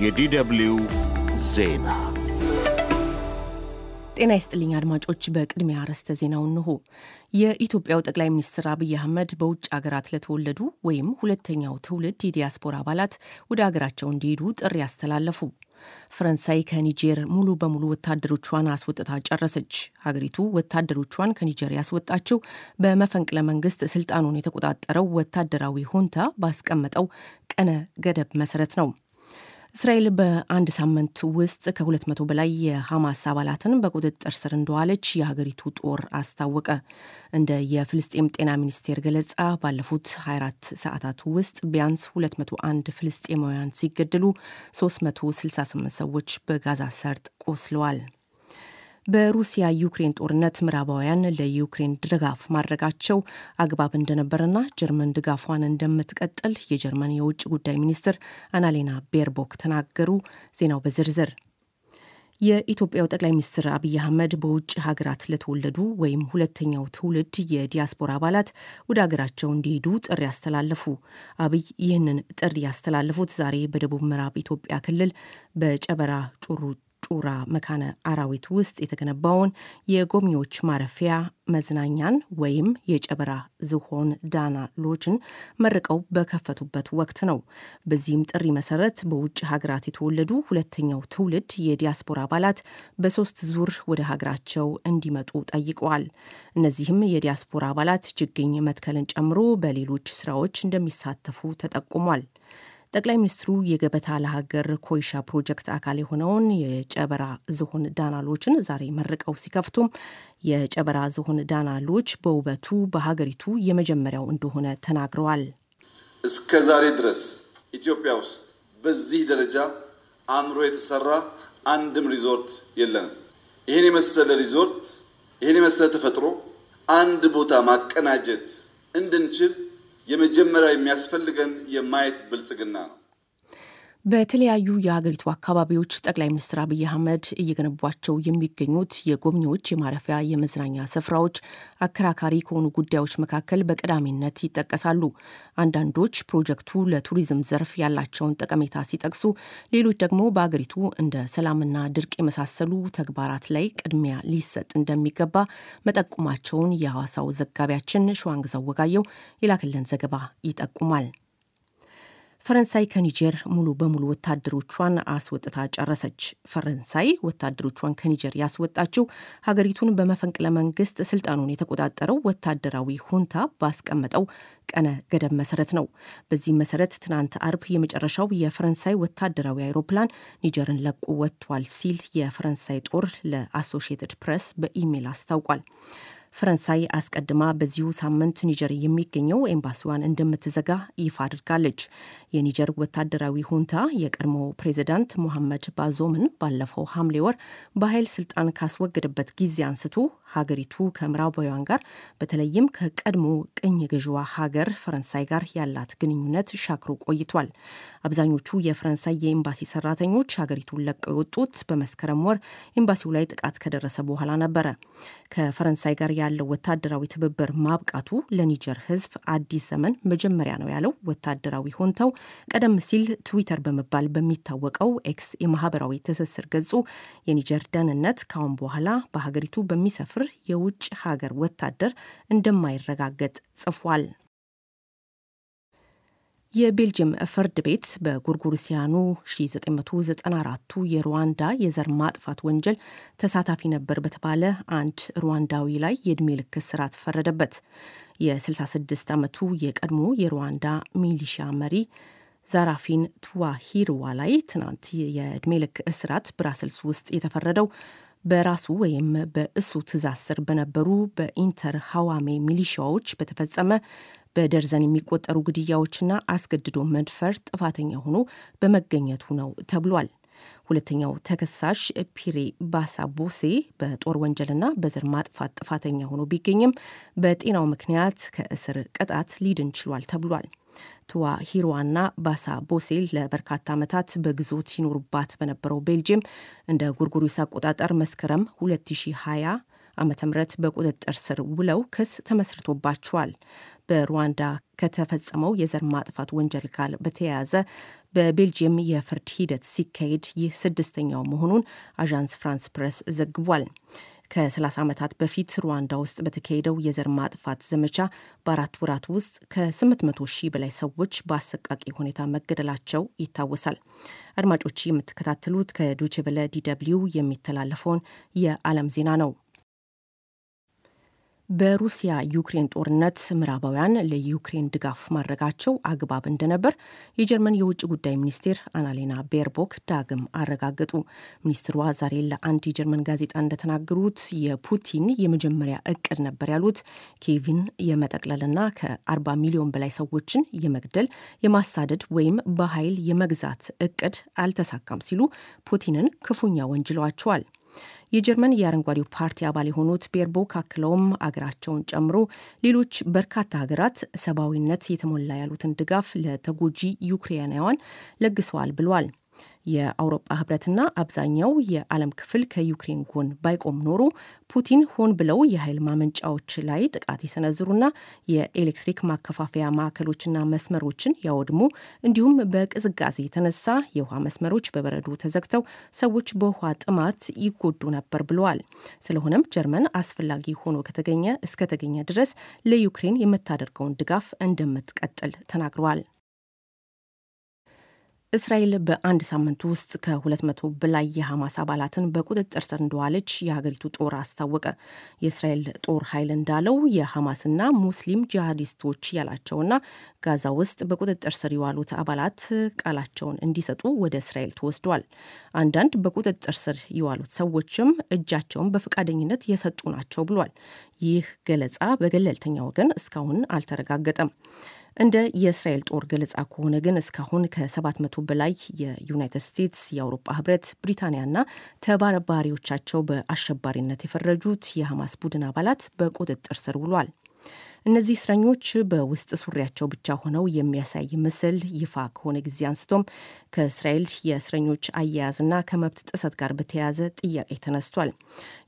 የዲደብልዩ ዜና ጤና ይስጥልኝ አድማጮች። በቅድሚያ አርዕስተ ዜናው እንሆ። የኢትዮጵያው ጠቅላይ ሚኒስትር አብይ አህመድ በውጭ ሀገራት ለተወለዱ ወይም ሁለተኛው ትውልድ የዲያስፖራ አባላት ወደ ሀገራቸው እንዲሄዱ ጥሪ አስተላለፉ። ፈረንሳይ ከኒጀር ሙሉ በሙሉ ወታደሮቿን አስወጥታ ጨረሰች። ሀገሪቱ ወታደሮቿን ከኒጀር ያስወጣችው በመፈንቅለ መንግስት ስልጣኑን የተቆጣጠረው ወታደራዊ ሁንታ ባስቀመጠው ቀነ ገደብ መሰረት ነው። እስራኤል በአንድ ሳምንት ውስጥ ከ200 በላይ የሐማስ አባላትን በቁጥጥር ስር እንደዋለች የሀገሪቱ ጦር አስታወቀ። እንደ የፍልስጤም ጤና ሚኒስቴር ገለጻ ባለፉት 24 ሰዓታት ውስጥ ቢያንስ 201 ፍልስጤማውያን ሲገደሉ 368 ሰዎች በጋዛ ሰርጥ ቆስለዋል። በሩሲያ ዩክሬን ጦርነት ምዕራባውያን ለዩክሬን ድጋፍ ማድረጋቸው አግባብ እንደነበረና ጀርመን ድጋፏን እንደምትቀጥል የጀርመን የውጭ ጉዳይ ሚኒስትር አናሌና ቤርቦክ ተናገሩ። ዜናው በዝርዝር የኢትዮጵያው ጠቅላይ ሚኒስትር አብይ አህመድ በውጭ ሀገራት ለተወለዱ ወይም ሁለተኛው ትውልድ የዲያስፖራ አባላት ወደ ሀገራቸው እንዲሄዱ ጥሪ ያስተላለፉ። አብይ ይህንን ጥሪ ያስተላለፉት ዛሬ በደቡብ ምዕራብ ኢትዮጵያ ክልል በጨበራ ጩሩ ጩራ መካነ አራዊት ውስጥ የተገነባውን የጎብኚዎች ማረፊያ መዝናኛን ወይም የጨበራ ዝሆን ዳና ሎጅን መርቀው በከፈቱበት ወቅት ነው። በዚህም ጥሪ መሰረት በውጭ ሀገራት የተወለዱ ሁለተኛው ትውልድ የዲያስፖራ አባላት በሶስት ዙር ወደ ሀገራቸው እንዲመጡ ጠይቀዋል። እነዚህም የዲያስፖራ አባላት ችግኝ መትከልን ጨምሮ በሌሎች ስራዎች እንደሚሳተፉ ተጠቁሟል። ጠቅላይ ሚኒስትሩ የገበታ ለሀገር ኮይሻ ፕሮጀክት አካል የሆነውን የጨበራ ዝሆን ዳና ሎጅን ዛሬ መርቀው ሲከፍቱም የጨበራ ዝሆን ዳና ሎጅ በውበቱ በሀገሪቱ የመጀመሪያው እንደሆነ ተናግረዋል። እስከ ዛሬ ድረስ ኢትዮጵያ ውስጥ በዚህ ደረጃ አምሮ የተሰራ አንድም ሪዞርት የለንም። ይህን የመሰለ ሪዞርት፣ ይህን የመሰለ ተፈጥሮ አንድ ቦታ ማቀናጀት እንድንችል የመጀመሪያ የሚያስፈልገን የማየት ብልጽግና ነው። በተለያዩ የሀገሪቱ አካባቢዎች ጠቅላይ ሚኒስትር አብይ አህመድ እየገነቧቸው የሚገኙት የጎብኚዎች የማረፊያ የመዝናኛ ስፍራዎች አከራካሪ ከሆኑ ጉዳዮች መካከል በቀዳሚነት ይጠቀሳሉ። አንዳንዶች ፕሮጀክቱ ለቱሪዝም ዘርፍ ያላቸውን ጠቀሜታ ሲጠቅሱ፣ ሌሎች ደግሞ በሀገሪቱ እንደ ሰላምና ድርቅ የመሳሰሉ ተግባራት ላይ ቅድሚያ ሊሰጥ እንደሚገባ መጠቁማቸውን የሐዋሳው ዘጋቢያችን ሸዋንግዛው ወጋየው የላክልን ዘገባ ይጠቁማል። ፈረንሳይ ከኒጀር ሙሉ በሙሉ ወታደሮቿን አስወጥታ ጨረሰች። ፈረንሳይ ወታደሮቿን ከኒጀር ያስወጣችው ሀገሪቱን በመፈንቅለ መንግስት ስልጣኑን የተቆጣጠረው ወታደራዊ ሁንታ ባስቀመጠው ቀነ ገደብ መሰረት ነው። በዚህም መሰረት ትናንት አርብ የመጨረሻው የፈረንሳይ ወታደራዊ አይሮፕላን ኒጀርን ለቆ ወጥቷል ሲል የፈረንሳይ ጦር ለአሶሺየትድ ፕሬስ በኢሜይል አስታውቋል። ፈረንሳይ አስቀድማ በዚሁ ሳምንት ኒጀር የሚገኘው ኤምባሲዋን እንደምትዘጋ ይፋ አድርጋለች። የኒጀር ወታደራዊ ሁንታ የቀድሞ ፕሬዚዳንት ሞሐመድ ባዞምን ባለፈው ሐምሌ ወር በኃይል ስልጣን ካስወገደበት ጊዜ አንስቶ ሀገሪቱ ከምዕራባውያን ጋር በተለይም ከቀድሞ ቅኝ ገዥዋ ሀገር ፈረንሳይ ጋር ያላት ግንኙነት ሻክሮ ቆይቷል። አብዛኞቹ የፈረንሳይ የኤምባሲ ሰራተኞች ሀገሪቱን ለቀው የወጡት በመስከረም ወር ኤምባሲው ላይ ጥቃት ከደረሰ በኋላ ነበረ። ከፈረንሳይ ጋር ያለው ወታደራዊ ትብብር ማብቃቱ ለኒጀር ሕዝብ አዲስ ዘመን መጀመሪያ ነው ያለው ወታደራዊ ሁንታው ቀደም ሲል ትዊተር በመባል በሚታወቀው ኤክስ የማህበራዊ ትስስር ገጹ የኒጀር ደህንነት ካሁን በኋላ በሀገሪቱ በሚሰፍር የውጭ ሀገር ወታደር እንደማይረጋገጥ ጽፏል። የቤልጅየም ፍርድ ቤት በጎርጎሮሲያኑ 1994ቱ የሩዋንዳ የዘር ማጥፋት ወንጀል ተሳታፊ ነበር በተባለ አንድ ሩዋንዳዊ ላይ የዕድሜ ልክ እስራት ፈረደበት። የ66 ዓመቱ የቀድሞ የሩዋንዳ ሚሊሺያ መሪ ሴራፊን ትዋሂርዋ ላይ ትናንት የዕድሜ ልክ እስራት ብራስልስ ውስጥ የተፈረደው በራሱ ወይም በእሱ ትእዛዝ ስር በነበሩ በኢንተርሃምዌ ሚሊሺያዎች በተፈጸመ በደርዘን የሚቆጠሩ ግድያዎችና አስገድዶ መድፈር ጥፋተኛ ሆኖ በመገኘቱ ነው ተብሏል። ሁለተኛው ተከሳሽ ፒሬ ባሳቦሴ በጦር ወንጀልና በዘር ማጥፋት ጥፋተኛ ሆኖ ቢገኝም በጤናው ምክንያት ከእስር ቅጣት ሊድን ችሏል ተብሏል። ቱዋ ሂሮዋና ባሳ ቦሴል ለበርካታ ዓመታት በግዞት ሲኖሩባት በነበረው ቤልጅየም እንደ ጎርጎሮስ አቆጣጠር መስከረም 2020 ዓ ም በቁጥጥር ስር ውለው ክስ ተመስርቶባቸዋል። በሩዋንዳ ከተፈጸመው የዘር ማጥፋት ወንጀል ጋር በተያያዘ በቤልጅየም የፍርድ ሂደት ሲካሄድ ይህ ስድስተኛው መሆኑን አዣንስ ፍራንስ ፕሬስ ዘግቧል። ከ30 ዓመታት በፊት ሩዋንዳ ውስጥ በተካሄደው የዘር ማጥፋት ዘመቻ በአራት ወራት ውስጥ ከ800 ሺህ በላይ ሰዎች በአሰቃቂ ሁኔታ መገደላቸው ይታወሳል። አድማጮች የምትከታተሉት ከዶቼ ቬለ የሚተላለፈውን የዓለም ዜና ነው። በሩሲያ ዩክሬን ጦርነት ምዕራባውያን ለዩክሬን ድጋፍ ማድረጋቸው አግባብ እንደነበር የጀርመን የውጭ ጉዳይ ሚኒስቴር አናሌና ቤርቦክ ዳግም አረጋገጡ። ሚኒስትሯ ዛሬ ለአንድ የጀርመን ጋዜጣ እንደተናገሩት የፑቲን የመጀመሪያ እቅድ ነበር ያሉት ኬቪን የመጠቅለልና ከ40 ሚሊዮን በላይ ሰዎችን የመግደል የማሳደድ ወይም በኃይል የመግዛት እቅድ አልተሳካም ሲሉ ፑቲንን ክፉኛ ወንጅለዋቸዋል። የጀርመን የአረንጓዴው ፓርቲ አባል የሆኑት ቤርቦክ አክለውም አገራቸውን ጨምሮ ሌሎች በርካታ ሀገራት ሰብአዊነት የተሞላ ያሉትን ድጋፍ ለተጎጂ ዩክሬናውያን ለግሰዋል ብለዋል። የአውሮፓ ህብረትና አብዛኛው የዓለም ክፍል ከዩክሬን ጎን ባይቆም ኖሮ ፑቲን ሆን ብለው የኃይል ማመንጫዎች ላይ ጥቃት ይሰነዝሩና የኤሌክትሪክ ማከፋፈያ ማዕከሎችና መስመሮችን ያወድሙ፣ እንዲሁም በቅዝቃዜ የተነሳ የውሃ መስመሮች በበረዶ ተዘግተው ሰዎች በውሃ ጥማት ይጎዱ ነበር ብለዋል። ስለሆነም ጀርመን አስፈላጊ ሆኖ ከተገኘ እስከተገኘ ድረስ ለዩክሬን የምታደርገውን ድጋፍ እንደምትቀጥል ተናግረዋል። እስራኤል በአንድ ሳምንት ውስጥ ከ200 በላይ የሐማስ አባላትን በቁጥጥር ስር እንደዋለች የሀገሪቱ ጦር አስታወቀ። የእስራኤል ጦር ኃይል እንዳለው የሐማስና ሙስሊም ጂሃዲስቶች ያላቸውና ጋዛ ውስጥ በቁጥጥር ስር የዋሉት አባላት ቃላቸውን እንዲሰጡ ወደ እስራኤል ተወስደዋል። አንዳንድ በቁጥጥር ስር የዋሉት ሰዎችም እጃቸውን በፈቃደኝነት የሰጡ ናቸው ብሏል። ይህ ገለጻ በገለልተኛ ወገን እስካሁን አልተረጋገጠም። እንደ የእስራኤል ጦር ገለጻ ከሆነ ግን እስካሁን ከ700 በላይ የዩናይትድ ስቴትስ፣ የአውሮፓ ህብረት፣ ብሪታንያና ተባባሪዎቻቸው በአሸባሪነት የፈረጁት የሐማስ ቡድን አባላት በቁጥጥር ስር ውሏል። እነዚህ እስረኞች በውስጥ ሱሪያቸው ብቻ ሆነው የሚያሳይ ምስል ይፋ ከሆነ ጊዜ አንስቶም ከእስራኤል የእስረኞች አያያዝና ከመብት ጥሰት ጋር በተያያዘ ጥያቄ ተነስቷል።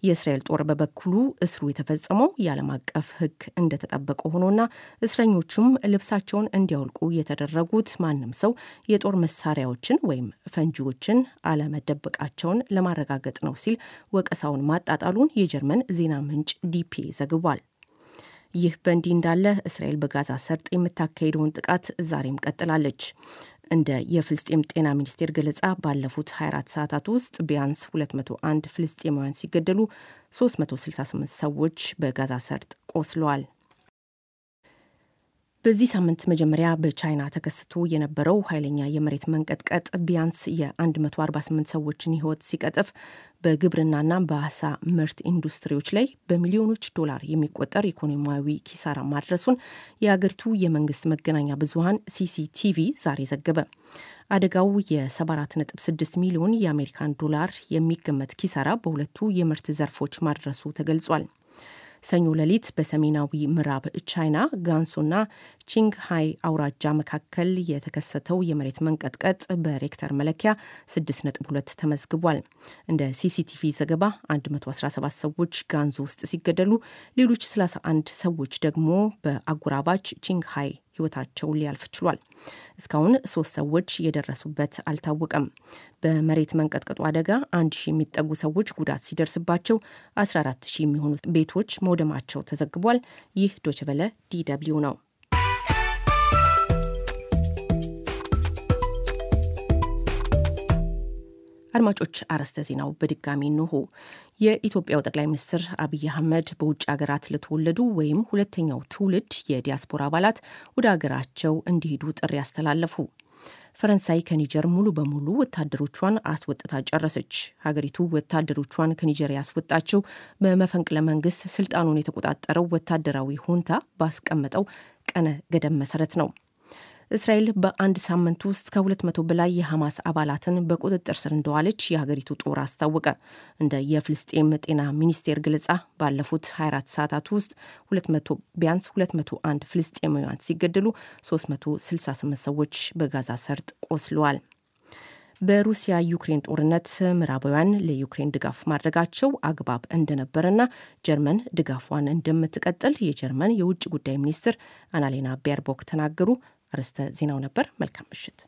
የእስራኤል ጦር በበኩሉ እስሩ የተፈጸመው የዓለም አቀፍ ሕግ እንደተጠበቀ ሆኖና እስረኞቹም ልብሳቸውን እንዲያወልቁ የተደረጉት ማንም ሰው የጦር መሳሪያዎችን ወይም ፈንጂዎችን አለመደበቃቸውን ለማረጋገጥ ነው ሲል ወቀሳውን ማጣጣሉን የጀርመን ዜና ምንጭ ዲፒ ዘግቧል። ይህ በእንዲህ እንዳለ እስራኤል በጋዛ ሰርጥ የምታካሄደውን ጥቃት ዛሬም ቀጥላለች። እንደ የፍልስጤም ጤና ሚኒስቴር ገለጻ ባለፉት 24 ሰዓታት ውስጥ ቢያንስ 201 ፍልስጤማውያን ሲገደሉ 368 ሰዎች በጋዛ ሰርጥ ቆስለዋል። በዚህ ሳምንት መጀመሪያ በቻይና ተከስቶ የነበረው ኃይለኛ የመሬት መንቀጥቀጥ ቢያንስ የ148 ሰዎችን ሕይወት ሲቀጥፍ በግብርናና በአሳ ምርት ኢንዱስትሪዎች ላይ በሚሊዮኖች ዶላር የሚቆጠር ኢኮኖሚያዊ ኪሳራ ማድረሱን የአገሪቱ የመንግስት መገናኛ ብዙኃን ሲሲቲቪ ዛሬ ዘገበ። አደጋው የ74.6 ሚሊዮን የአሜሪካን ዶላር የሚገመት ኪሳራ በሁለቱ የምርት ዘርፎች ማድረሱ ተገልጿል። ሰኞ ሌሊት በሰሜናዊ ምዕራብ ቻይና ጋንሱና ቺንግሃይ አውራጃ መካከል የተከሰተው የመሬት መንቀጥቀጥ በሬክተር መለኪያ 6.2 ተመዝግቧል። እንደ ሲሲቲቪ ዘገባ 117 ሰዎች ጋንሱ ውስጥ ሲገደሉ ሌሎች 31 ሰዎች ደግሞ በአጎራባች ቺንግሃይ ህይወታቸው ሊያልፍ ችሏል። እስካሁን ሶስት ሰዎች የደረሱበት አልታወቀም። በመሬት መንቀጥቀጡ አደጋ አንድ ሺህ የሚጠጉ ሰዎች ጉዳት ሲደርስባቸው 14 ሺህ የሚሆኑ ቤቶች መውደማቸው ተዘግቧል። ይህ ዶችቨለ ዲደብሊው ነው። አድማጮች አርዕስተ ዜናው በድጋሚ እንሆ። የኢትዮጵያው ጠቅላይ ሚኒስትር አብይ አህመድ በውጭ ሀገራት ለተወለዱ ወይም ሁለተኛው ትውልድ የዲያስፖራ አባላት ወደ ሀገራቸው እንዲሄዱ ጥሪ አስተላለፉ። ፈረንሳይ ከኒጀር ሙሉ በሙሉ ወታደሮቿን አስወጥታ ጨረሰች። ሀገሪቱ ወታደሮቿን ከኒጀር ያስወጣችው በመፈንቅለ መንግስት ስልጣኑን የተቆጣጠረው ወታደራዊ ሁንታ ባስቀመጠው ቀነ ገደብ መሰረት ነው። እስራኤል በአንድ ሳምንት ውስጥ ከሁለት መቶ በላይ የሐማስ አባላትን በቁጥጥር ስር እንደዋለች የሀገሪቱ ጦር አስታወቀ። እንደ የፍልስጤም ጤና ሚኒስቴር ገለጻ ባለፉት 24 ሰዓታት ውስጥ 200 ቢያንስ 201 ፍልስጤማውያን ሲገደሉ 368 ሰዎች በጋዛ ሰርጥ ቆስለዋል። በሩሲያ ዩክሬን ጦርነት ምዕራባውያን ለዩክሬን ድጋፍ ማድረጋቸው አግባብ እንደነበረና ጀርመን ድጋፏን እንደምትቀጥል የጀርመን የውጭ ጉዳይ ሚኒስትር አናሌና ቤርቦክ ተናገሩ። አርዕስተ ዜናው ነበር። መልካም ምሽት።